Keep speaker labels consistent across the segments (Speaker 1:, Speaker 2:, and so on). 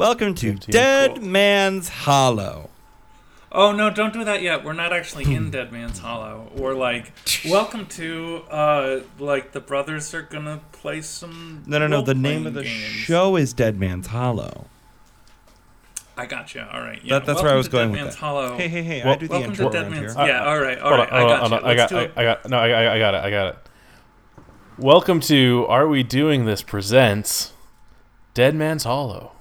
Speaker 1: Welcome to
Speaker 2: 15,
Speaker 1: Dead
Speaker 2: cool.
Speaker 1: Man's Hollow.
Speaker 3: Oh no, don't do that yet. We're not actually in Dead Man's Hollow. We're like, welcome to uh like the brothers are gonna play some
Speaker 1: No, no, no. The name of the
Speaker 3: games.
Speaker 1: show is Dead Man's Hollow.
Speaker 3: I got you. All right. Yeah.
Speaker 1: That- that's where I was going
Speaker 3: Dead
Speaker 1: with
Speaker 3: Man's
Speaker 1: that.
Speaker 3: Hollow.
Speaker 1: Hey, hey, hey! I do the
Speaker 3: Welcome
Speaker 1: intro
Speaker 3: to Dead
Speaker 1: around
Speaker 3: Man's.
Speaker 1: here.
Speaker 3: Yeah. All right. All
Speaker 2: Hold on,
Speaker 3: I
Speaker 2: hold
Speaker 3: got
Speaker 2: on,
Speaker 3: you.
Speaker 2: hold on. I
Speaker 3: Let's
Speaker 2: got,
Speaker 3: do
Speaker 2: I,
Speaker 3: it.
Speaker 2: I got, no, I, I- I got it, I got it. Welcome to Are We Doing This presents Dead Man's Hollow.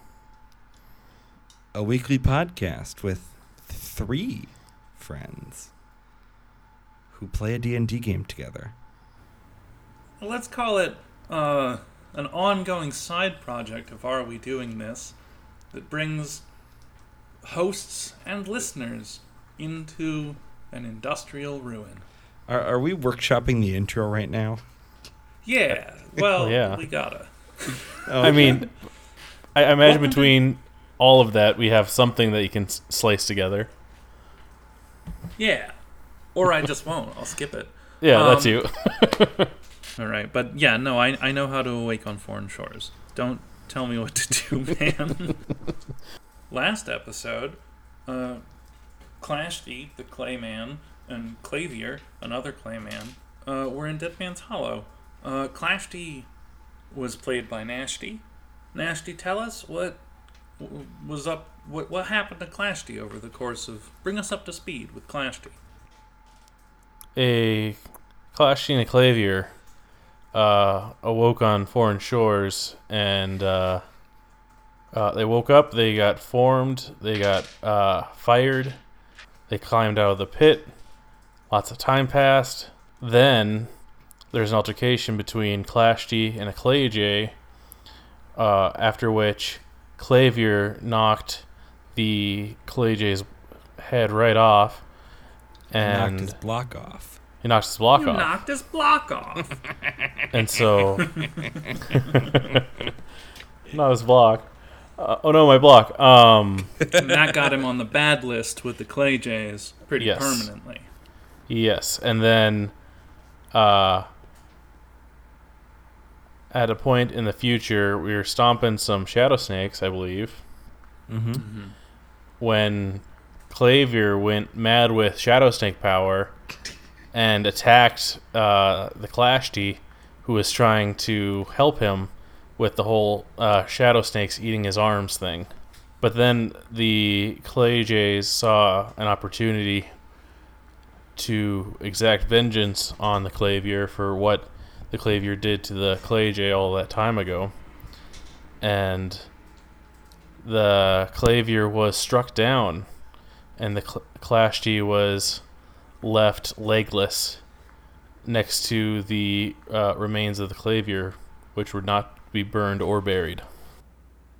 Speaker 1: A weekly podcast with three friends who play a D&D game together.
Speaker 3: Let's call it uh, an ongoing side project of Are We Doing This that brings hosts and listeners into an industrial ruin.
Speaker 1: Are, are we workshopping the intro right now?
Speaker 3: Yeah, well,
Speaker 2: Yeah.
Speaker 3: we gotta.
Speaker 1: Oh,
Speaker 2: I mean, I, I imagine between all of that, we have something that you can s- slice together.
Speaker 3: Yeah. Or I just won't. I'll skip it.
Speaker 2: Yeah, that's
Speaker 3: Um,
Speaker 2: you.
Speaker 3: All right, but yeah, no, I, I know how to awake on foreign shores. Don't tell me what to do, man. Last episode, uh, Clashty, the Clayman, and Clavier, another Clayman, uh, were in Dead Man's Hollow. Uh, Clashty was played by Nashty. Nashty, tell us what was up. What what happened to Clashty over the course of? Bring us up to speed with Clashty.
Speaker 2: a Clash and a Clavier uh, awoke on foreign shores, and uh, uh, they woke up. They got formed. They got uh, fired. They climbed out of the pit. Lots of time passed. Then there's an altercation between Clashty and a Clayjay, uh, after which Clavier knocked the Clay Clayjay's head right off. And
Speaker 1: knocked his block off.
Speaker 2: he knocked his block
Speaker 3: you
Speaker 2: off.
Speaker 3: knocked his block off.
Speaker 2: And so. not his block. Uh, oh no, my block. Um,
Speaker 3: and that got him on the bad list with the Clay Jays pretty
Speaker 2: Yes.
Speaker 3: permanently.
Speaker 2: yes. And then. Uh, at a point in the future, we were stomping some shadow snakes, I believe,
Speaker 1: Mm-hmm.
Speaker 2: when Clavier went mad with shadow snake power and attacked uh, the Clashty, who was trying to help him with the whole uh, shadow snakes eating his arms thing. But then the Clay Jays saw an opportunity to exact vengeance on the Clavier for what the Clavier did to the Clay Jay all that time ago. And the Clavier was struck down, and the Cl- Clashty was left legless next to the uh, remains of the Clavier, which would not be burned or buried.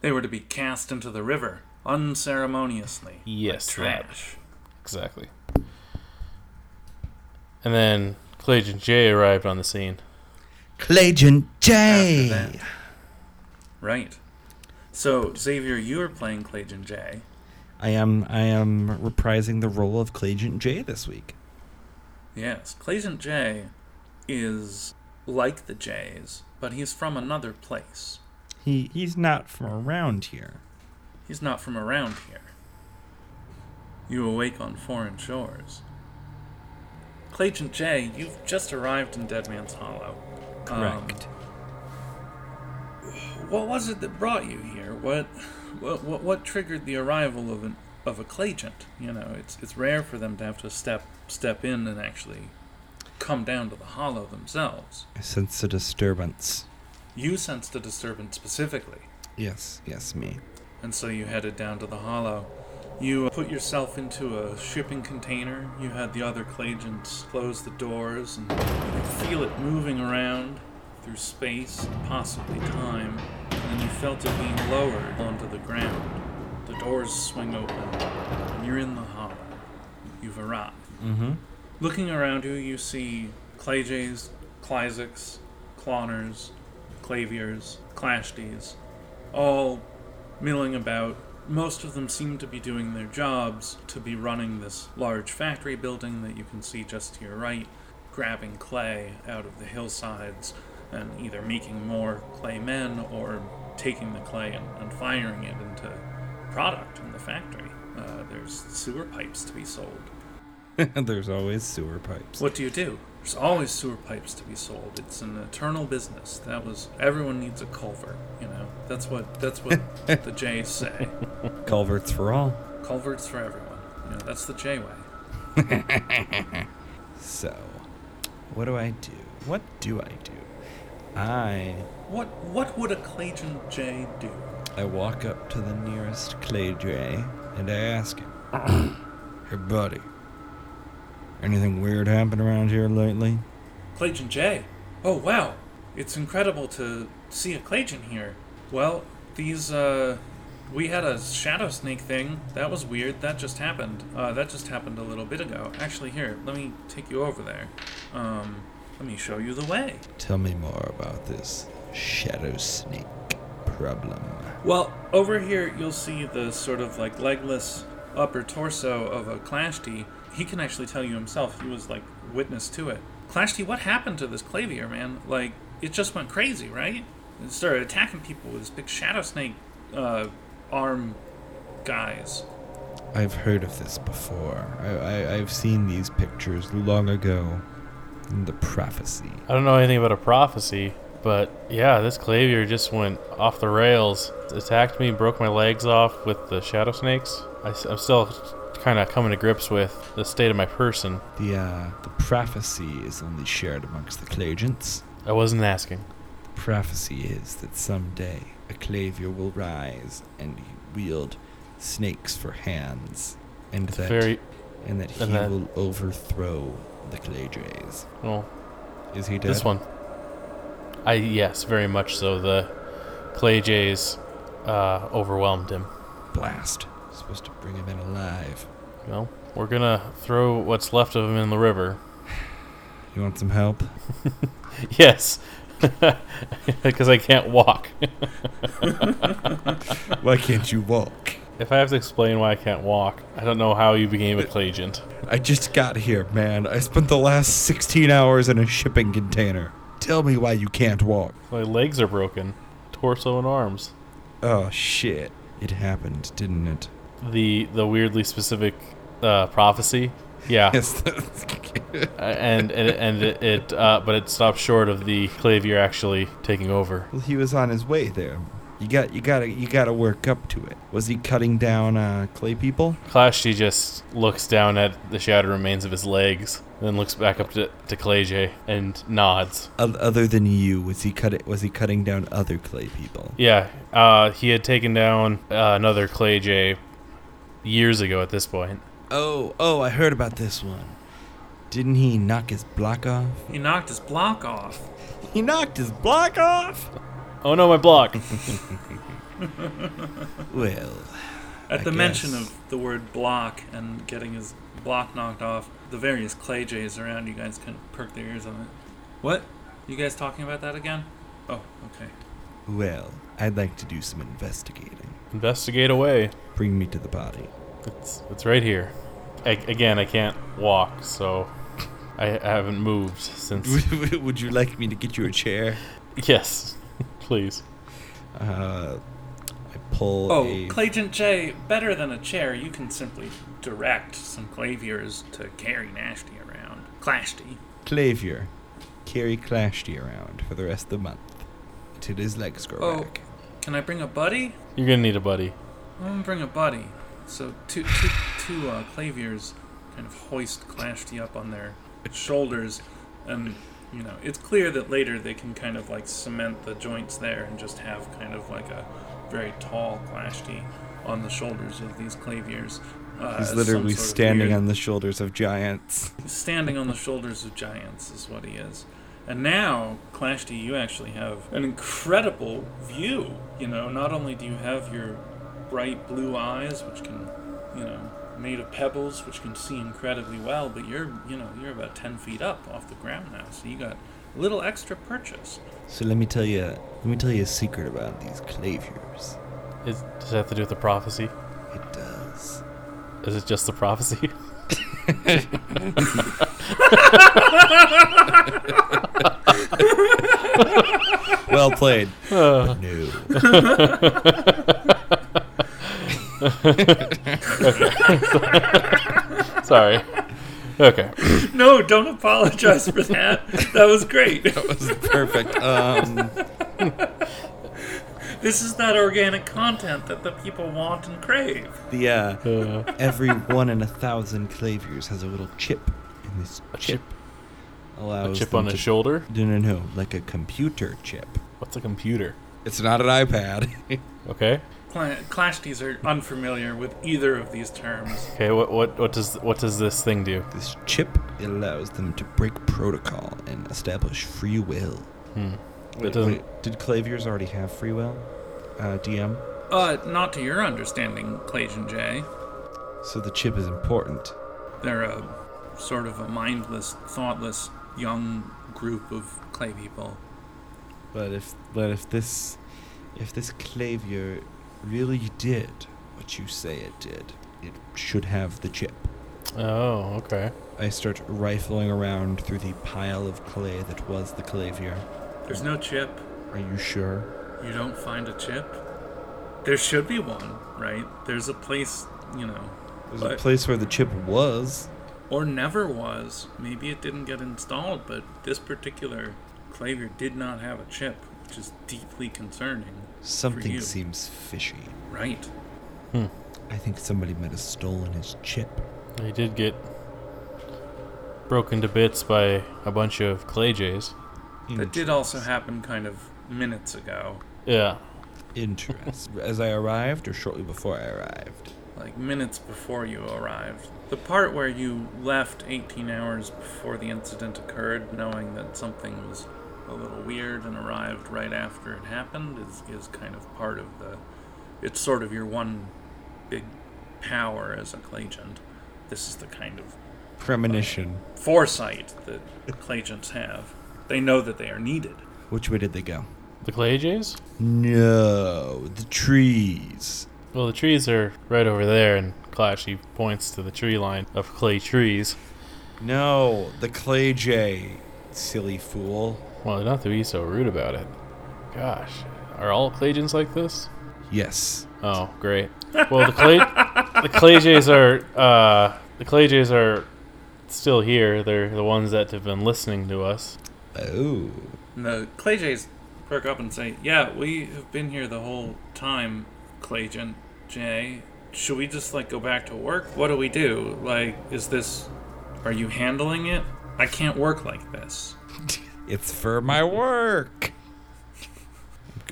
Speaker 3: They were to be cast into the river unceremoniously.
Speaker 2: Yes,
Speaker 3: like
Speaker 2: that.
Speaker 3: trash.
Speaker 2: Exactly. And then Clayton J arrived on the scene.
Speaker 1: Clayton J.
Speaker 3: Right. So Xavier, you are playing Clayton J.
Speaker 1: I am I am reprising the role of Clayton J this week.
Speaker 3: Yes, Clayton J is like the Jays, but he's from another place.
Speaker 1: He he's not from around here.
Speaker 3: He's not from around here. You awake on foreign shores. Clayton J, you've just arrived in Dead Man's Hollow. Um,
Speaker 1: Correct.
Speaker 3: what was it that brought you here? What, what, what, what triggered the arrival of an of a Claygent? You know, it's it's rare for them to have to step step in and actually come down to the Hollow themselves.
Speaker 1: I sense a disturbance.
Speaker 3: You sensed a disturbance specifically.
Speaker 1: Yes, yes, me.
Speaker 3: And so you headed down to the hollow. You uh, put yourself into a shipping container. You had the other Clagents close the doors, and you could feel it moving around through space, possibly time. And then you felt it being lowered onto the ground. The doors swing open, and you're in the hollow. You've arrived.
Speaker 1: Mm-hmm.
Speaker 3: Looking around you, you see Clayjays, Clyzics, Cloners, Claviers, Clashties, all milling about. Most of them seem to be doing their jobs to be running this large factory building that you can see just to your right, grabbing clay out of the hillsides and either making more clay men or taking the clay and, and firing it into product in the factory. Uh, there's sewer pipes to be sold.
Speaker 1: There's always sewer pipes.
Speaker 3: What do you do? There's always sewer pipes to be sold. It's an eternal business. That was everyone needs a culvert. You know, that's what that's what the Jays say.
Speaker 1: Culverts for all.
Speaker 3: Culverts for everyone. You know, that's the J way.
Speaker 1: So, what do I do? What do I do? I
Speaker 3: What what would a Clayton J do?
Speaker 1: I walk up to the nearest Clay J and I ask him, "Hey, buddy, anything weird happened around here lately?"
Speaker 3: Clayton J. Oh wow, it's incredible to see a Clayton here. Well, these uh, we had a shadow snake thing. That was weird. That just happened. Uh, that just happened a little bit ago. Actually, here, let me take you over there. Um, let me show you the way.
Speaker 1: Tell me more about this shadow snake problem.
Speaker 3: Well, over here you'll see the sort of like legless upper torso of a Clashty. He can actually tell you himself. He was like witness to it. Clashty, what happened to this Clavier, man? Like, it just went crazy, right? It started attacking people with this big shadow snake uh, arm guys.
Speaker 1: I've heard of this before. I, I, I've seen these pictures long ago in the prophecy.
Speaker 2: I don't know anything about a prophecy, but yeah, this Clavier just went off the rails. Attacked me, broke my legs off with the shadow snakes. I, I, am still kind of coming to grips with the state of my person.
Speaker 1: The uh, the prophecy is only shared amongst the Clagents.
Speaker 2: I wasn't asking.
Speaker 1: The prophecy is that someday a Clavier will rise and wield snakes for hands, and that
Speaker 2: Very
Speaker 1: and that he
Speaker 2: and that-
Speaker 1: will overthrow the Clayjays.
Speaker 2: well.
Speaker 1: Is he dead?
Speaker 2: This one. I yes, very much so. The Clay Jays uh, overwhelmed him.
Speaker 1: Blast. Supposed to bring him in alive.
Speaker 2: Well, we're gonna throw what's left of him in the river.
Speaker 1: You want some help?
Speaker 2: Yes, because I can't walk.
Speaker 1: Why can't you walk?
Speaker 2: if I have to explain why I can't walk, I don't know how you became a uh, Clayagent.
Speaker 1: I just got here, man. I spent the last 16 hours in a shipping container. Tell me why you can't walk.
Speaker 2: My legs are broken, torso and arms.
Speaker 1: Oh shit. It happened, didn't it?
Speaker 2: The the weirdly specific uh, prophecy. Yeah,
Speaker 1: Yes.
Speaker 2: And and, and it, it uh, but it stopped short of the Clavier actually taking over.
Speaker 1: well, he was on his way there. You got you got to you got to work up to it. Was he cutting down uh, clay people?
Speaker 2: Clashy just looks down at the shattered remains of his legs, then looks back up to, to Clay J and nods.
Speaker 1: O- other than you, was he cut was he cutting down other clay people?
Speaker 2: Yeah, uh, he had taken down uh, another Clay J years ago at this point.
Speaker 1: Oh, oh, I heard about this one. Didn't he knock his block off?
Speaker 3: He knocked his block off.
Speaker 1: He knocked his block off?
Speaker 2: Oh no, my block!
Speaker 1: Well,
Speaker 3: At
Speaker 1: I
Speaker 3: the mention of the word block and getting his block knocked off, the various Clay Jays around you guys kind of perk their ears on it. What? You guys talking about that again? Oh, okay.
Speaker 1: well, I'd like to do some investigating.
Speaker 2: Investigate away.
Speaker 1: Bring me to the body.
Speaker 2: It's it's right here. I, again, I can't walk, so I, I haven't moved since.
Speaker 1: Would you like me to get you a chair?
Speaker 2: yes, please.
Speaker 1: Uh, I pull
Speaker 3: Oh,
Speaker 1: a.
Speaker 3: Clayton J, better than a chair, you can simply direct some Claviers to carry Nashty around. Clashty.
Speaker 1: Clavier. Carry Clashty around for the rest of the month. Until his legs grow
Speaker 3: Oh.
Speaker 1: back.
Speaker 3: Can I bring a buddy?
Speaker 2: You're gonna need a buddy.
Speaker 3: I'm gonna bring a buddy. So two, two, two uh, Claviers kind of hoist Clashty up on their shoulders, and you know it's clear that later they can kind of like cement the joints there and just have kind of like a very tall Clashty on the shoulders of these Claviers. Uh,
Speaker 1: He's literally
Speaker 3: sort of
Speaker 1: standing
Speaker 3: weird-
Speaker 1: on the shoulders of giants.
Speaker 3: standing on the shoulders of giants is what he is. And now, Clashty, you actually have an incredible view. You know, not only do you have your bright blue eyes, which can, you know, made of pebbles, which can see incredibly well, but you're, you know, you're about ten feet up off the ground now, so you got a little extra purchase.
Speaker 1: So let me tell you. Let me tell you a secret about these Claviers.
Speaker 2: Is, does it have to do with the prophecy?
Speaker 1: It does.
Speaker 2: Is it just the prophecy?
Speaker 1: Well played.
Speaker 2: Uh,
Speaker 1: no.
Speaker 2: Sorry. Okay.
Speaker 3: No, don't apologize for that. That was great.
Speaker 1: That was perfect. Um,
Speaker 3: This is that organic content that the people want and crave.
Speaker 1: the uh,
Speaker 2: Uh,
Speaker 1: every one in a thousand claviers has a little chip, and this
Speaker 2: A
Speaker 1: chip,
Speaker 2: chip?
Speaker 1: allows
Speaker 2: a chip on the shoulder.
Speaker 1: No, no, no, like a computer chip.
Speaker 2: What's a computer?
Speaker 1: It's not an iPad.
Speaker 2: Okay.
Speaker 3: Cla- Clashies are unfamiliar with either of these terms.
Speaker 2: Okay. What what what does what does this thing do?
Speaker 1: this chip allows them to break protocol and establish free will.
Speaker 2: Hmm.
Speaker 1: Wait, wait, did claviers already have free will? Uh, DM.
Speaker 3: Uh, not to your understanding, Clajan J.
Speaker 1: So the chip is important.
Speaker 3: They're a sort of a mindless, thoughtless, young group of clay people.
Speaker 1: But if but if this if this clavier really did what you say it did, it should have the chip.
Speaker 2: Oh, okay.
Speaker 1: I start rifling around through the pile of clay that was the clavier.
Speaker 3: There's no chip.
Speaker 1: Are you sure?
Speaker 3: You don't find a chip? There should be one, right? There's a place, you know,
Speaker 1: There's a place where the chip was.
Speaker 3: or never was. Maybe it didn't get installed, but this particular clavier did not have a chip, which is deeply concerning.
Speaker 1: Something
Speaker 3: you.
Speaker 1: seems fishy.
Speaker 3: Right. Hmm.
Speaker 1: I think somebody might have stolen his chip.
Speaker 2: He did get broken to bits by a bunch of clay jays.
Speaker 3: That did also happen kind of minutes ago.
Speaker 2: Yeah.
Speaker 1: Interest. As I arrived or shortly before I arrived?
Speaker 3: like minutes before you arrived. The part where you left 18 hours before the incident occurred, knowing that something was a little weird and arrived right after it happened, is, is kind of part of the. It's sort of your one big power as a Clagent. This is the kind of uh,
Speaker 1: Premonition.
Speaker 3: foresight that Clagents have. They know that they are needed.
Speaker 1: Which way did they go?
Speaker 2: The clay jays?
Speaker 1: No, the trees.
Speaker 2: Well, the trees are right over there, and Clashy points to the tree line of clay trees.
Speaker 1: No, the clay jay. Silly fool.
Speaker 2: Well, not to be so rude about it. Gosh, are all Claygens like this?
Speaker 1: Yes.
Speaker 2: Oh, great. Well, the clay, the clay jays are, uh, the clay jays are still here. They're the ones that have been listening to us.
Speaker 1: Oh.
Speaker 3: And the Clay Jays perk up and say, Yeah, we have been here the whole time, Claygen Jay. Should we just like go back to work? What do we do? Like, is this are you handling it? I can't work like this.
Speaker 1: It's for my work.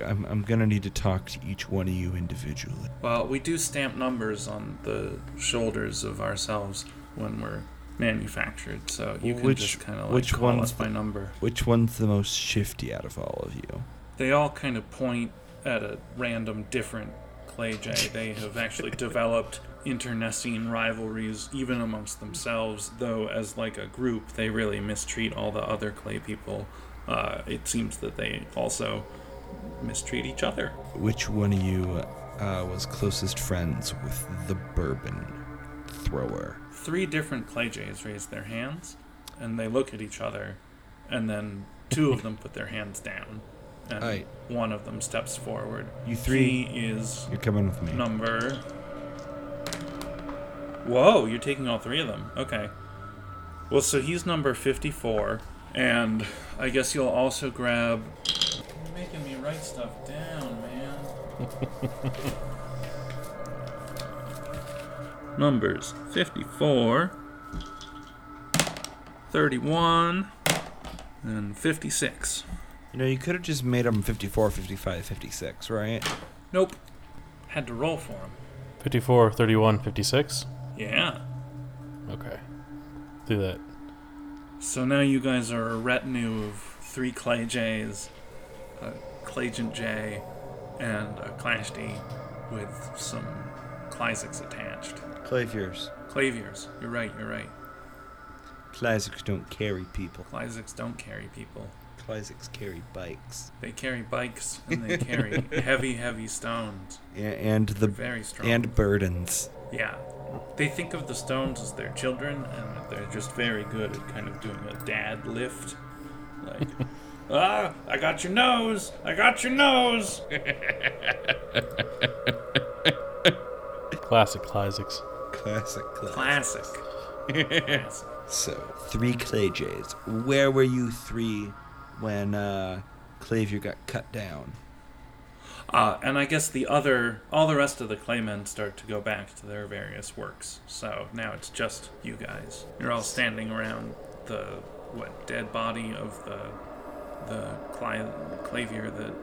Speaker 1: I'm, I'm gonna need to talk to each one of you individually.
Speaker 3: Well, we do stamp numbers on the shoulders of ourselves when we're manufactured, so you can
Speaker 1: Which-
Speaker 3: just kind of like
Speaker 1: which
Speaker 3: call
Speaker 1: one's
Speaker 3: us by number.
Speaker 1: Which one's the most shifty out of all of you?
Speaker 3: They all kind of point at a random different Clay J. They have actually developed internecine rivalries even amongst themselves, though as like a group they really mistreat all the other Clay people. Uh, it seems that they also mistreat each other.
Speaker 1: Which one of you uh, was closest friends with the bourbon thrower?
Speaker 3: Three different Clay J's raise their hands, and they look at each other, and then two of them put their hands down, and
Speaker 1: Aight.
Speaker 3: one of them steps forward.
Speaker 1: You three,
Speaker 3: He is
Speaker 1: you're coming with me.
Speaker 3: number. Whoa, you're taking all three of them. Okay. Well, so he's number 54, and I guess you'll also grab. You're making me write stuff down, man. Numbers 54, 31, and 56.
Speaker 1: You know, you could have just made them 54, 55, 56, right?
Speaker 3: Nope. Had to roll for him.
Speaker 2: 54, 31, 56?
Speaker 3: Yeah.
Speaker 2: Okay. Do that.
Speaker 3: So now you guys are a retinue of three Clay J's, a Claygent J, and a Clash D with some Clysics attached.
Speaker 1: Claviers.
Speaker 3: Claviers. You're right, you're right.
Speaker 1: Classics don't carry people.
Speaker 3: Clysics don't carry people.
Speaker 1: Classics carry bikes.
Speaker 3: They carry bikes and they carry heavy, heavy stones.
Speaker 1: A- and
Speaker 3: They're
Speaker 1: the
Speaker 3: very strong.
Speaker 1: and burdens.
Speaker 3: yeah. They think of the stones as their children, and they're just very good at kind of doing a dad lift. Like, ah, I got your nose! I got your nose!
Speaker 2: Classic classics.
Speaker 1: Classic.
Speaker 3: Classic. Classic.
Speaker 1: So, three Clay Jays. Where were you three when uh, Clavier got cut down?
Speaker 3: Uh, and I guess the other, all the rest of the claymen start to go back to their various works. So now it's just you guys. You're all standing around the what dead body of the the Cla- Clavier that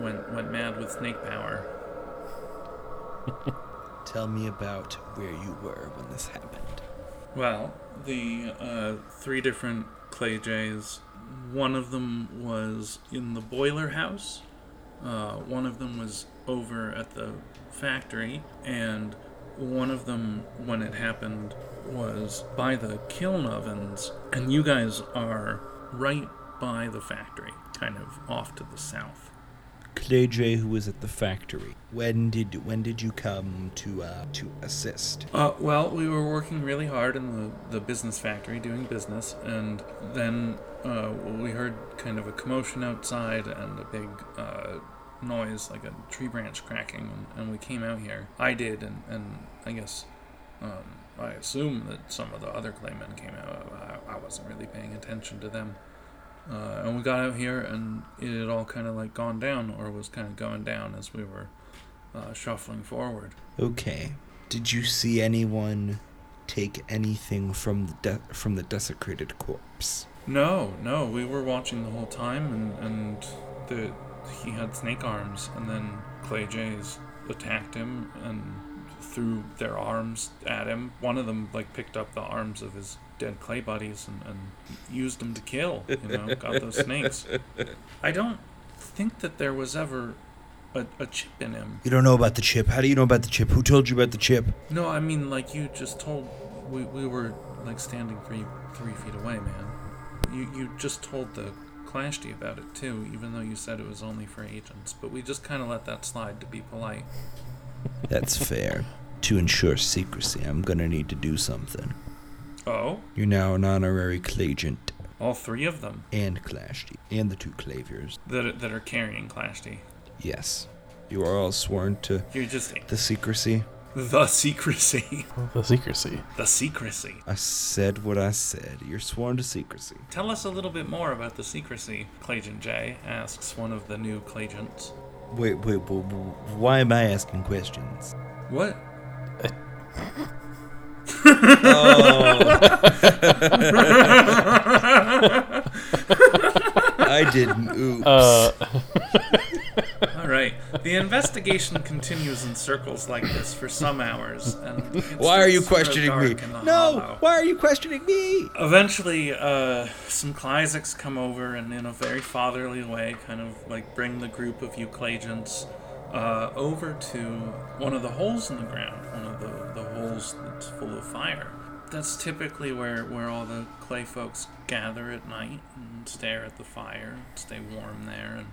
Speaker 3: went went mad with snake power.
Speaker 1: Tell me about where you were when this happened.
Speaker 3: Well, the uh, three different clay jays. One of them was in the boiler house. Uh, one of them was over at the factory, and one of them, when it happened, was by the kiln ovens. And you guys are right by the factory, kind of off to the south.
Speaker 1: Clay Jay, who was at the factory. When did when did you come to uh, to assist?
Speaker 3: Uh, well, we were working really hard in the, the business factory doing business, and then uh, we heard kind of a commotion outside and a big uh, noise, like a tree branch cracking, and, and we came out here. I did, and, and I guess um, I assume that some of the other claymen came out. I, I wasn't really paying attention to them. Uh, and we got out here, and it had all kind of like gone down, or was kind of going down as we were uh, shuffling forward.
Speaker 1: Okay. Did you see anyone take anything from the de- from the desecrated corpse?
Speaker 3: No, no, we were watching the whole time, and and the he had snake arms, and then Clay Jays attacked him and threw their arms at him. One of them like picked up the arms of his dead clay bodies and, and used them to kill. You know, got those snakes. I don't think that there was ever a, a chip in him.
Speaker 1: You don't know about the chip. How do you know about the chip? Who told you about the chip?
Speaker 3: No, I mean like you just told we, we were like standing three three feet away, man. You you just told the Clashty about it too, even though you said it was only for agents. But we just kind of let that slide to be polite.
Speaker 1: That's fair. To ensure secrecy, I'm gonna need to do something.
Speaker 3: Oh,
Speaker 1: You're now an honorary Clagent
Speaker 3: all three of them
Speaker 1: and Clashty, and the two Claviers.
Speaker 3: that are, that are carrying Clashty.
Speaker 1: Yes. You are all sworn to
Speaker 3: You're just
Speaker 1: the secrecy.
Speaker 3: the secrecy,
Speaker 2: The secrecy.
Speaker 3: the secrecy.
Speaker 1: I said what I said. You're sworn to secrecy.
Speaker 3: Tell us a little bit more about the secrecy. Clagent J asks one of the new Clagents.
Speaker 1: Wait, wait, wait, why am I asking questions?
Speaker 3: What?
Speaker 1: I didn't. Oops.
Speaker 2: Uh,
Speaker 3: All right. The investigation continues in circles like this for some hours. And
Speaker 1: why are you questioning me?
Speaker 3: dark in the
Speaker 1: No.
Speaker 3: hollow.
Speaker 1: Why are you questioning me?
Speaker 3: Eventually, uh, some Klyziks come over and, in a very fatherly way, kind of like bring the group of Euclagents uh, over to one of the holes in the ground, one of the, the holes that's full of fire. That's typically where, where all the clay folks gather at night and stare at the fire, stay warm there, and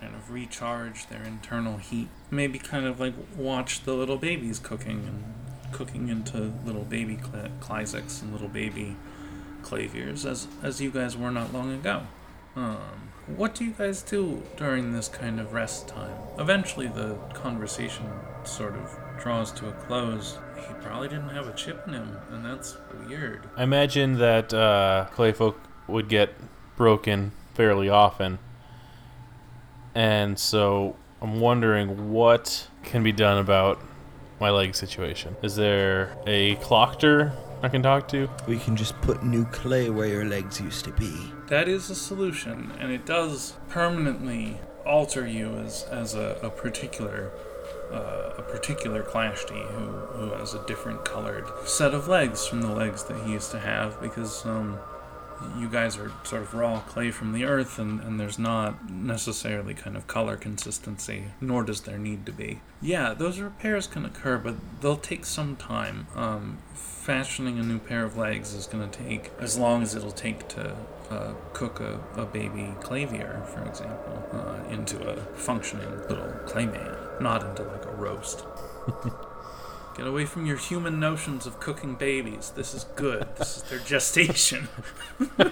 Speaker 3: kind of recharge their internal heat. Maybe kind of like watch the little babies cooking and cooking into little baby Cl- and little baby Claviers, as as you guys were not long ago. Um, what do you guys do during this kind of rest time? Eventually, the conversation sort of draws to a close. He probably didn't have a chip in him, and that's weird.
Speaker 2: I imagine that uh, Clayfolk would get broken fairly often. And so I'm wondering what can be done about my leg situation. Is there a clockter I can talk to?
Speaker 1: We can just put new clay where your legs used to be.
Speaker 3: That is a solution, and it does permanently alter you as as a, a particular uh, a particular Clashty who who has a different colored set of legs from the legs that he used to have because um, you guys are sort of raw clay from the earth, and, and there's not necessarily kind of color consistency, nor does there need to be. Yeah, those repairs can occur, but they'll take some time. Um, fashioning a new pair of legs is going to take as long as it'll take to uh, cook a, a baby clavier, for example, uh, into a functioning little clayman, not into like a roast. Get away from your human notions of cooking babies. This is good. This is their gestation.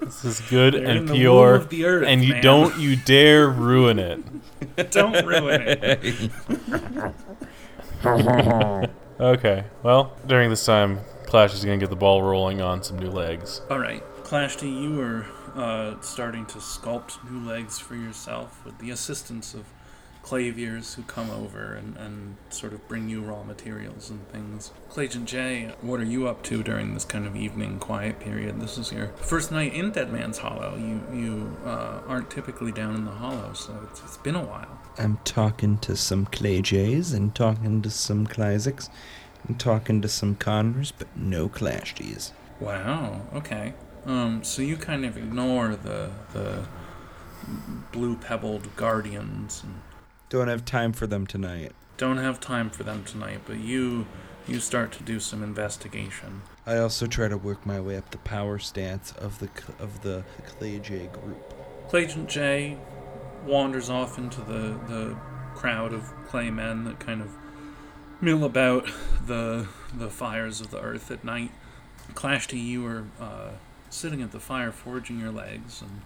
Speaker 2: This is good
Speaker 3: They're
Speaker 2: and pure,
Speaker 3: of the earth,
Speaker 2: and you
Speaker 3: man.
Speaker 2: don't you dare ruin it.
Speaker 3: Don't ruin it.
Speaker 2: Okay. Well, during this time, Clash is gonna get the ball rolling on some new legs.
Speaker 3: All right, Clashty, you are uh, starting to sculpt new legs for yourself with the assistance of claviers who come over and, and sort of bring you raw materials and things. Clayton J, what are you up to during this kind of evening quiet period? This is your first night in Dead Man's Hollow. You you uh, aren't typically down in the Hollow, so it's, it's been a while.
Speaker 1: I'm talking to some Clay Jays and talking to some Clysics and talking to some Connors, but no Clashies.
Speaker 3: Wow. Okay. Um. So you kind of ignore the the blue pebbled guardians and
Speaker 1: Don't have time for them tonight.
Speaker 3: don't have time for them tonight. But you you start to do some investigation.
Speaker 1: I also try to work my way up the power stance of the of the Clay Jay group.
Speaker 3: Clayton J wanders off into the the crowd of clay men that kind of mill about the the fires of the earth at night. Clashty, you are uh, sitting at the fire forging your legs, and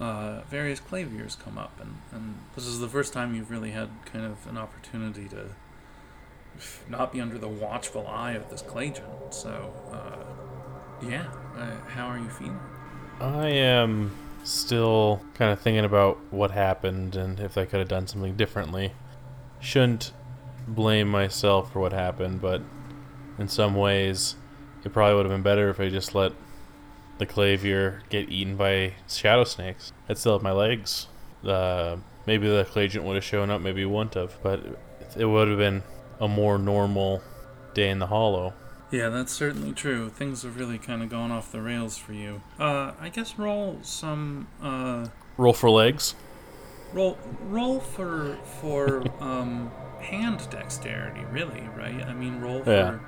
Speaker 3: uh, various claviers come up, and, and this is the first time you've really had kind of an opportunity to not be under the watchful eye of this Claygen. So, uh, yeah, uh, how are you feeling?
Speaker 2: I am still kind of thinking about what happened and if I could have done something differently. Shouldn't blame myself for what happened, but in some ways, it probably would have been better if I just let the clavier get eaten by shadow snakes. I'd still have my legs. Uh, maybe the clagent would have shown up, maybe he wouldn't have, but it would have been a more normal day in the hollow.
Speaker 3: Yeah, that's certainly true. Things have really kind of gone off the rails for you. Uh, I guess roll some uh,
Speaker 2: Roll for legs.
Speaker 3: roll roll for for um, hand dexterity, really, right? I mean, roll for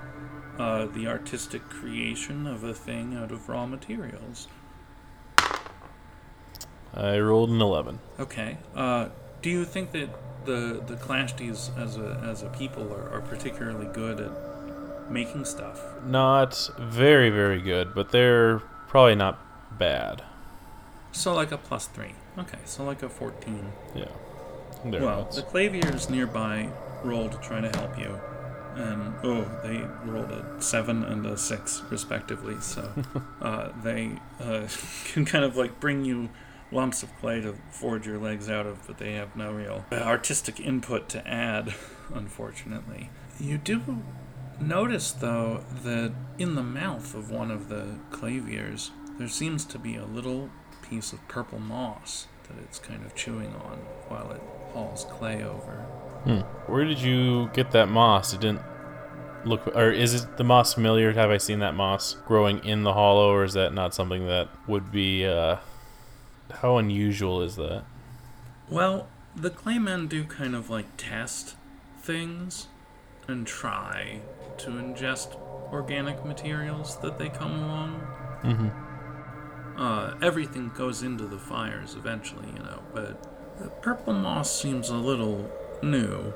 Speaker 3: uh, the artistic creation of a thing out of raw materials.
Speaker 2: I rolled an 11.
Speaker 3: Okay. Uh, do you think that the the Clashdys as a as a people are, are particularly good at making stuff?
Speaker 2: Not very, very good, but they're probably not bad.
Speaker 3: So like a plus three. Okay, so like a fourteen.
Speaker 2: Yeah.
Speaker 3: Well, the claviers nearby rolled to try to help you, and oh, they rolled a seven and a six respectively. So uh, they uh, can kind of like bring you lumps of clay to forge your legs out of, but they have no real artistic input to add, unfortunately. You do notice, though, that in the mouth of one of the claviers, there seems to be a little piece of purple moss that it's kind of chewing on while it hauls clay over.
Speaker 2: Hmm. Where did you get that moss? It didn't look. Or is it the moss familiar? Have I seen that moss growing in the hollow, or is that not something that would be. Uh, how unusual is that?
Speaker 3: Well, the claymen do kind of like test things and try to ingest organic materials that they come along.
Speaker 2: Mm-hmm.
Speaker 3: Uh, everything goes into the fires eventually, you know, but the purple moss seems a little new.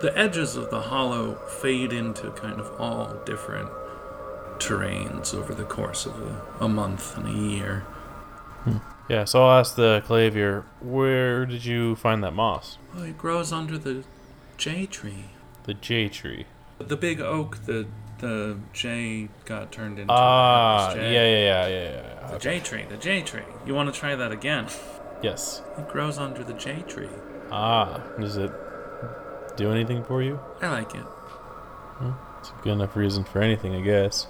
Speaker 3: The edges of the hollow fade into kind of all different terrains over the course of a, a month and a year.
Speaker 2: Yeah, so I'll ask the clavier, where did you find that moss?
Speaker 3: Well, it grows under the J tree.
Speaker 2: The J tree.
Speaker 3: The big oak that the J got turned into.
Speaker 2: Ah,
Speaker 3: was
Speaker 2: yeah, yeah, yeah, yeah, yeah.
Speaker 3: The
Speaker 2: Okay.
Speaker 3: J tree, the J tree. You want to try that again?
Speaker 2: Yes.
Speaker 3: It grows under the J tree.
Speaker 2: Ah, does it do anything for you?
Speaker 3: I like it.
Speaker 2: It's a good enough reason for anything, I guess.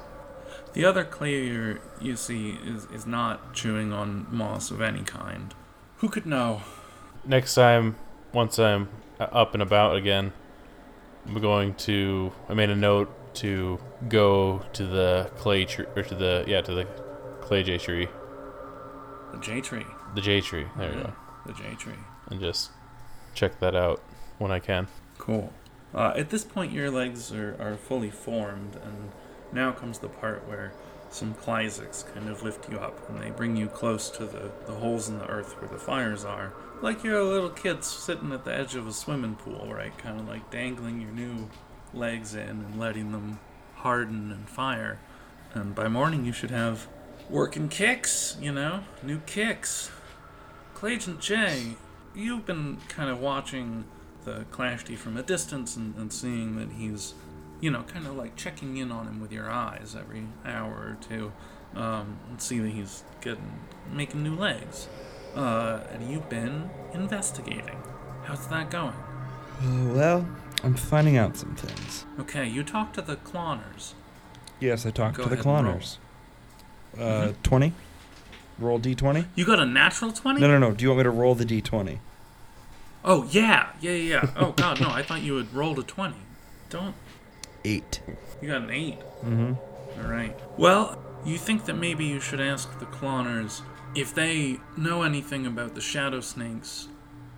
Speaker 3: The other clavier you see is, is not chewing on moss of any kind. Who could know?
Speaker 2: Next time, once I'm uh, up and about again, I'm going to. I made a note to go to the clay tree, or to the yeah, to the clay J tree,
Speaker 3: The J tree.
Speaker 2: the J tree. There you go,
Speaker 3: The J tree.
Speaker 2: and just check that out when I can.
Speaker 3: Cool. Uh, at this point, your legs are, are fully formed, and now comes the part where some Clysics kind of lift you up and they bring you close to the, the holes in the earth where the fires are. Like you're a little kid sitting at the edge of a swimming pool, right? Kind of like dangling your new legs in and letting them harden and fire. And by morning, you should have working kicks, you know? New kicks. Clayton J, you've been kind of watching the Clashty from a distance and, and seeing that he's, you know, kind of like checking in on him with your eyes every hour or two, um, and see that he's getting making new legs. Uh, and you've been investigating. How's that going?
Speaker 1: Uh, well, I'm finding out some things.
Speaker 3: Okay, you talked to the cloners.
Speaker 1: Yes, I talked
Speaker 3: Go
Speaker 1: to the
Speaker 3: ahead and roll.
Speaker 1: cloners. Uh, 20? Roll d20?
Speaker 3: You got a natural 20?
Speaker 1: No, no, no. Do you want me to roll the d20?
Speaker 3: Oh, yeah. Yeah, yeah, yeah. Oh, God, no. I thought you had rolled a 20. Don't.
Speaker 1: 8.
Speaker 3: You got an 8.
Speaker 1: Mm-hmm.
Speaker 3: All right. Well, you think that maybe you should ask the cloners if they know anything about the shadow snakes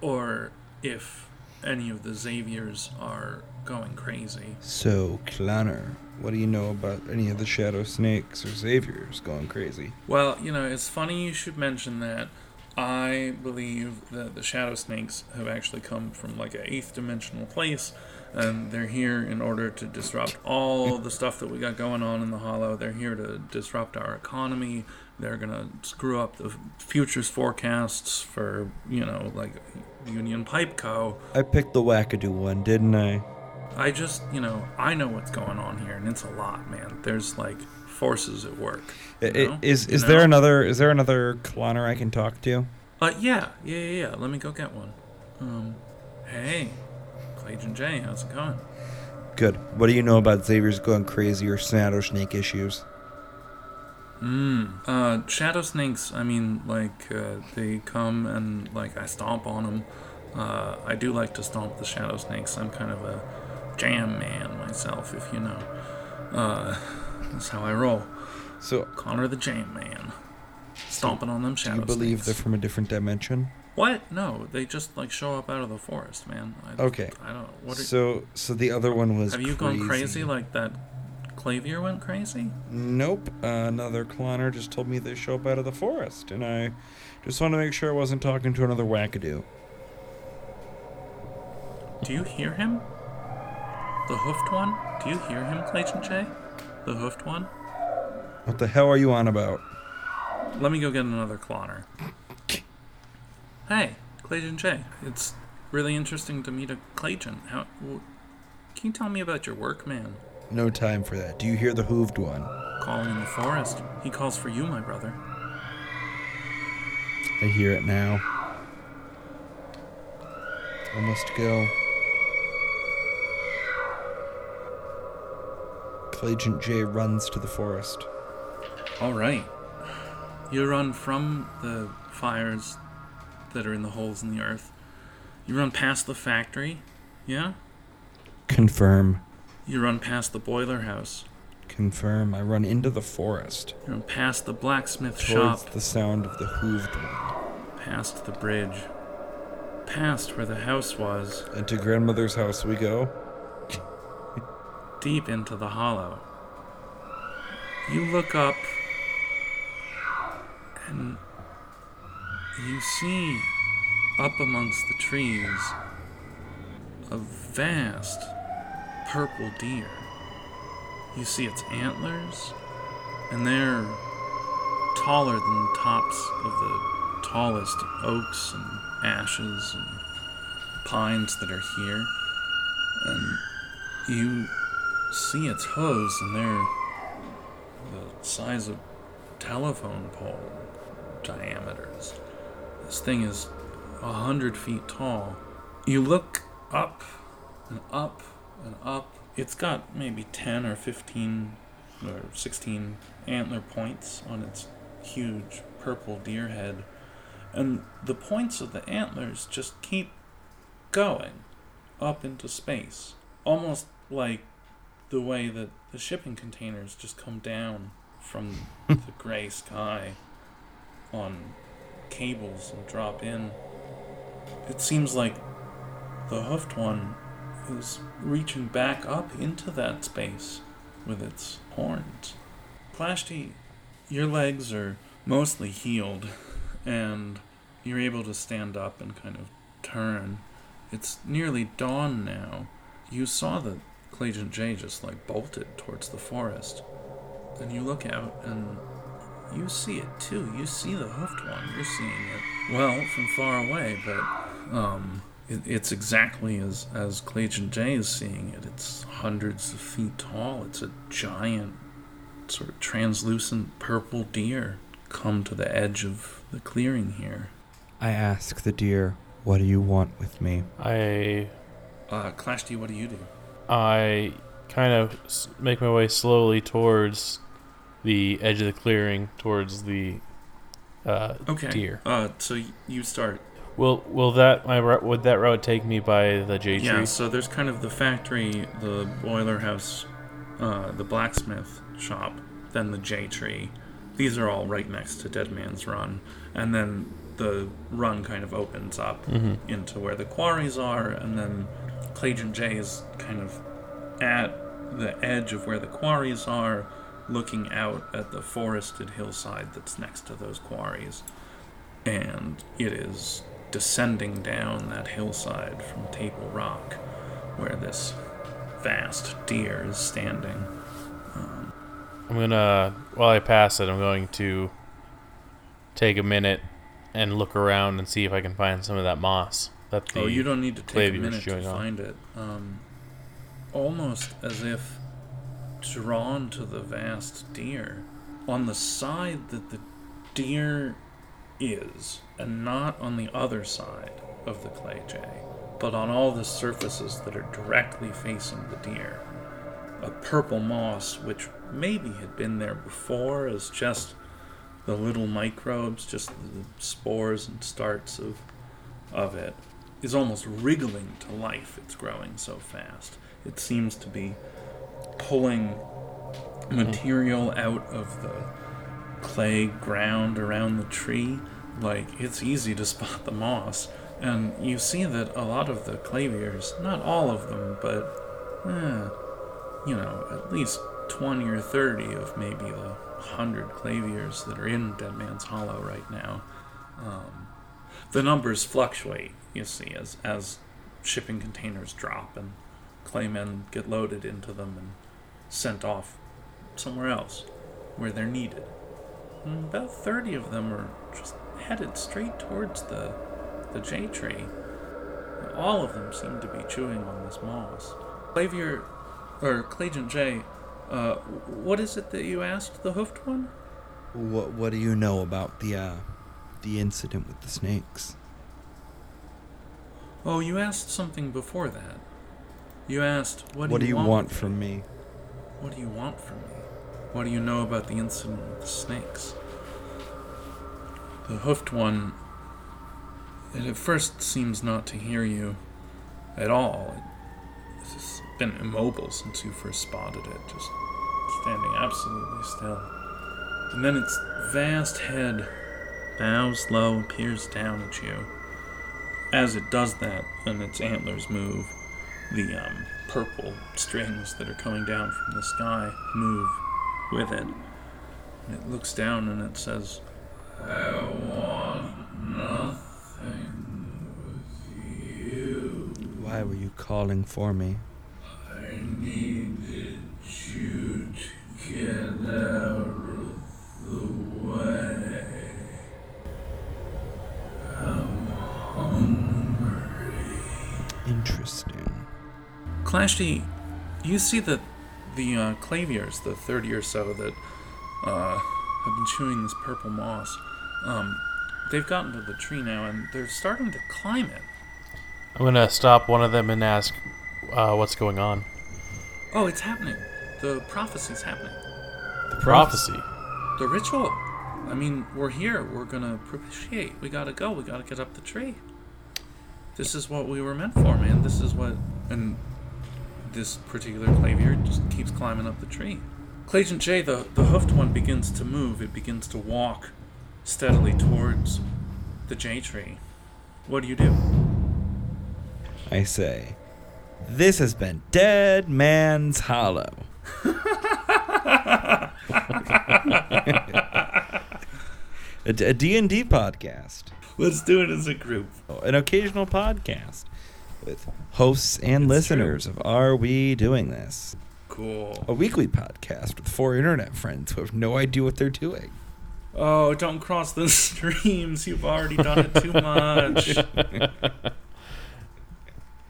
Speaker 3: or if any of the Xaviers are going crazy.
Speaker 1: So, Clonner, what do you know about any of the Shadow Snakes or Xaviers going crazy?
Speaker 3: Well, you know, it's funny you should mention that. I believe that the shadow snakes have actually come from like a eighth dimensional place, and they're here in order to disrupt all the stuff that we got going on in the Hollow. They're here to disrupt our economy. They're gonna screw up the futures forecasts for you know like Union Pipe Co.
Speaker 1: I picked the wackadoo one, didn't I?
Speaker 3: I just you know I know what's going on here, and it's a lot, man. There's like forces at work.
Speaker 1: I-
Speaker 3: you
Speaker 1: I-
Speaker 3: know?
Speaker 1: Is
Speaker 3: You
Speaker 1: is
Speaker 3: know?
Speaker 1: there another is there another Clonner I can talk to?
Speaker 3: Uh, yeah, yeah, yeah, yeah. Let me go get one. Um, hey, Clayton J, how's it going?
Speaker 1: Good. What do you know about Xavier's going crazy or Shadow Snake issues?
Speaker 3: Mm. Uh, shadow snakes. I mean, like uh, they come and like I stomp on them. Uh, I do like to stomp the shadow snakes. I'm kind of a jam man myself, if you know. Uh, that's how I roll.
Speaker 1: So,
Speaker 3: Connor the Jam Man, stomping on them shadow.
Speaker 1: do you believe they're from a different dimension?
Speaker 3: What? No, they just like show up out of the forest, man. I,
Speaker 1: Okay.
Speaker 3: I don't. What? Are,
Speaker 1: So, so the other one was
Speaker 3: have you
Speaker 1: crazy.
Speaker 3: gone crazy like that? Clavier went crazy.
Speaker 1: Nope. Uh, another cloner just told me they show up out of the forest, and I just want to make sure I wasn't talking to another wackadoo.
Speaker 3: Do you hear him? The hoofed one? Do you hear him, Clayton J? The hoofed one?
Speaker 1: What the hell are you on about?
Speaker 3: Let me go get another cloner. Hey, Clayton J. It's really interesting to meet a Clayton. How? can you tell me about your work, man?
Speaker 1: No time for that. Do you hear the hooved one?
Speaker 3: Calling in the forest. He calls for you, my brother.
Speaker 1: I hear it now. I must go. Agent J runs to the forest.
Speaker 3: All right. You run from the fires that are in the holes in the earth. You run past the factory. Yeah?
Speaker 1: Confirm.
Speaker 3: You run past the boiler house.
Speaker 1: Confirm. I run into the forest.
Speaker 3: You run past the blacksmith
Speaker 1: Towards
Speaker 3: shop.
Speaker 1: the sound of the hooved one.
Speaker 3: Past the bridge. Past where the house was.
Speaker 1: And to grandmother's house we go.
Speaker 3: Deep into the hollow. You look up. And you see up amongst the trees a vast purple deer. You see its antlers, and they're taller than the tops of the tallest oaks and ashes and pines that are here. And you see its hooves, and they're the size of telephone pole diameters. This thing is a hundred feet tall. You look up and up and up. It's got maybe 10 or 15 or 16 antler points on its huge purple deer head. And the points of the antlers just keep going up into space. Almost like the way that the shipping containers just come down from the gray sky on cables and drop in. It seems like the hoofed one is reaching back up into that space with its horns. Plashty, your legs are mostly healed, and you're able to stand up and kind of turn. It's nearly dawn now. You saw that Clayton J just like bolted towards the forest. And you look out and you see it too. You see the hoofed one. You're seeing it well from far away, but um it, it's exactly as as Clayton J is seeing it. It's hundreds of feet tall. It's a giant, sort of translucent purple deer come to the edge of the clearing here.
Speaker 1: I ask the deer, What do you want with me?
Speaker 2: I
Speaker 3: Uh, Clash D, what do you do?
Speaker 2: I kind of make my way slowly towards the edge of the clearing, towards the uh,
Speaker 3: Okay.
Speaker 2: deer.
Speaker 3: Uh, so you start.
Speaker 2: Will will that my would that route take me by the J tree?
Speaker 3: Yeah. So there's kind of the factory, the boiler house, uh, the blacksmith shop, then the J tree. These are all right next to Dead Man's Run, and then the run kind of opens up
Speaker 2: hmm
Speaker 3: into where the quarries are, and then Clayton J is kind of at the edge of where the quarries are, looking out at the forested hillside that's next to those quarries. And it is descending down that hillside from Table Rock, where this vast deer is standing. Um,
Speaker 2: I'm gonna while I pass it, I'm going to take a minute and look around and see if I can find some of that moss. That the
Speaker 3: oh, you don't need to take a minute to
Speaker 2: on.
Speaker 3: find it. Um, almost as if drawn to the vast deer. On the side that the deer is, and not on the other side of the clay jay, but on all the surfaces that are directly facing the deer. A purple moss, which maybe had been there before as just the little microbes, just the spores and starts of, of it, is almost wriggling to life. It's growing so fast. It seems to be pulling mm-hmm. material out of the clay ground around the tree. Like, it's easy to spot the moss. And you see that a lot of the claviers, not all of them, but, eh, you know, at least 20 or 30 of maybe the 100 claviers that are in Dead Man's Hollow right now. Um, the numbers fluctuate, you see, as, as shipping containers drop and claymen get loaded into them and sent off somewhere else where they're needed. And about 30 of them are just headed straight towards the, the J tree. All of them seem to be chewing on this moss. Clavier, or Clayton J, uh, what is it that you asked the hoofed one?
Speaker 1: What What do you know about the uh, the incident with the snakes?
Speaker 3: Oh, you asked something before that. You asked, what do
Speaker 1: what
Speaker 3: you,
Speaker 1: do you
Speaker 3: want,
Speaker 1: want from
Speaker 3: me?
Speaker 1: me?
Speaker 3: What do you want from me? What do you know about the incident with the snakes? The hoofed one, it at first seems not to hear you at all. It's been immobile since you first spotted it, just standing absolutely still. And then its vast head bows low and peers down at you. As it does that, and its antlers move, the um, purple strings that are coming down from the sky move with it. And it looks down and it says,
Speaker 1: Why were you calling for me? I needed you to kill the way. I'm hungry. Interesting.
Speaker 3: Clashy, you see that the uh, claviers, the 30 or so that uh, have been chewing this purple moss, um, they've gotten to the tree now and they're starting to climb it.
Speaker 2: I'm gonna stop one of them and ask uh, what's going on.
Speaker 3: Oh, it's happening. The prophecy's happening.
Speaker 2: The prophecy.
Speaker 3: The ritual. I mean, we're here. We're gonna propitiate. We gotta go. We gotta get up the tree. This is what we were meant for, man. This is what. And this particular clavier just keeps climbing up the tree. Clayton J, the, the hoofed one, begins to move. It begins to walk steadily towards the J tree. What do you do?
Speaker 1: I say, this has been Dead Man's Hollow. a, d- a D&D podcast.
Speaker 3: Let's do it as a group.
Speaker 1: An occasional podcast with hosts and
Speaker 3: It's
Speaker 1: listeners of Are We Doing This?
Speaker 3: Cool.
Speaker 1: A weekly podcast with four internet friends who have no idea what they're doing.
Speaker 3: Oh, don't cross the streams. You've already done it too much.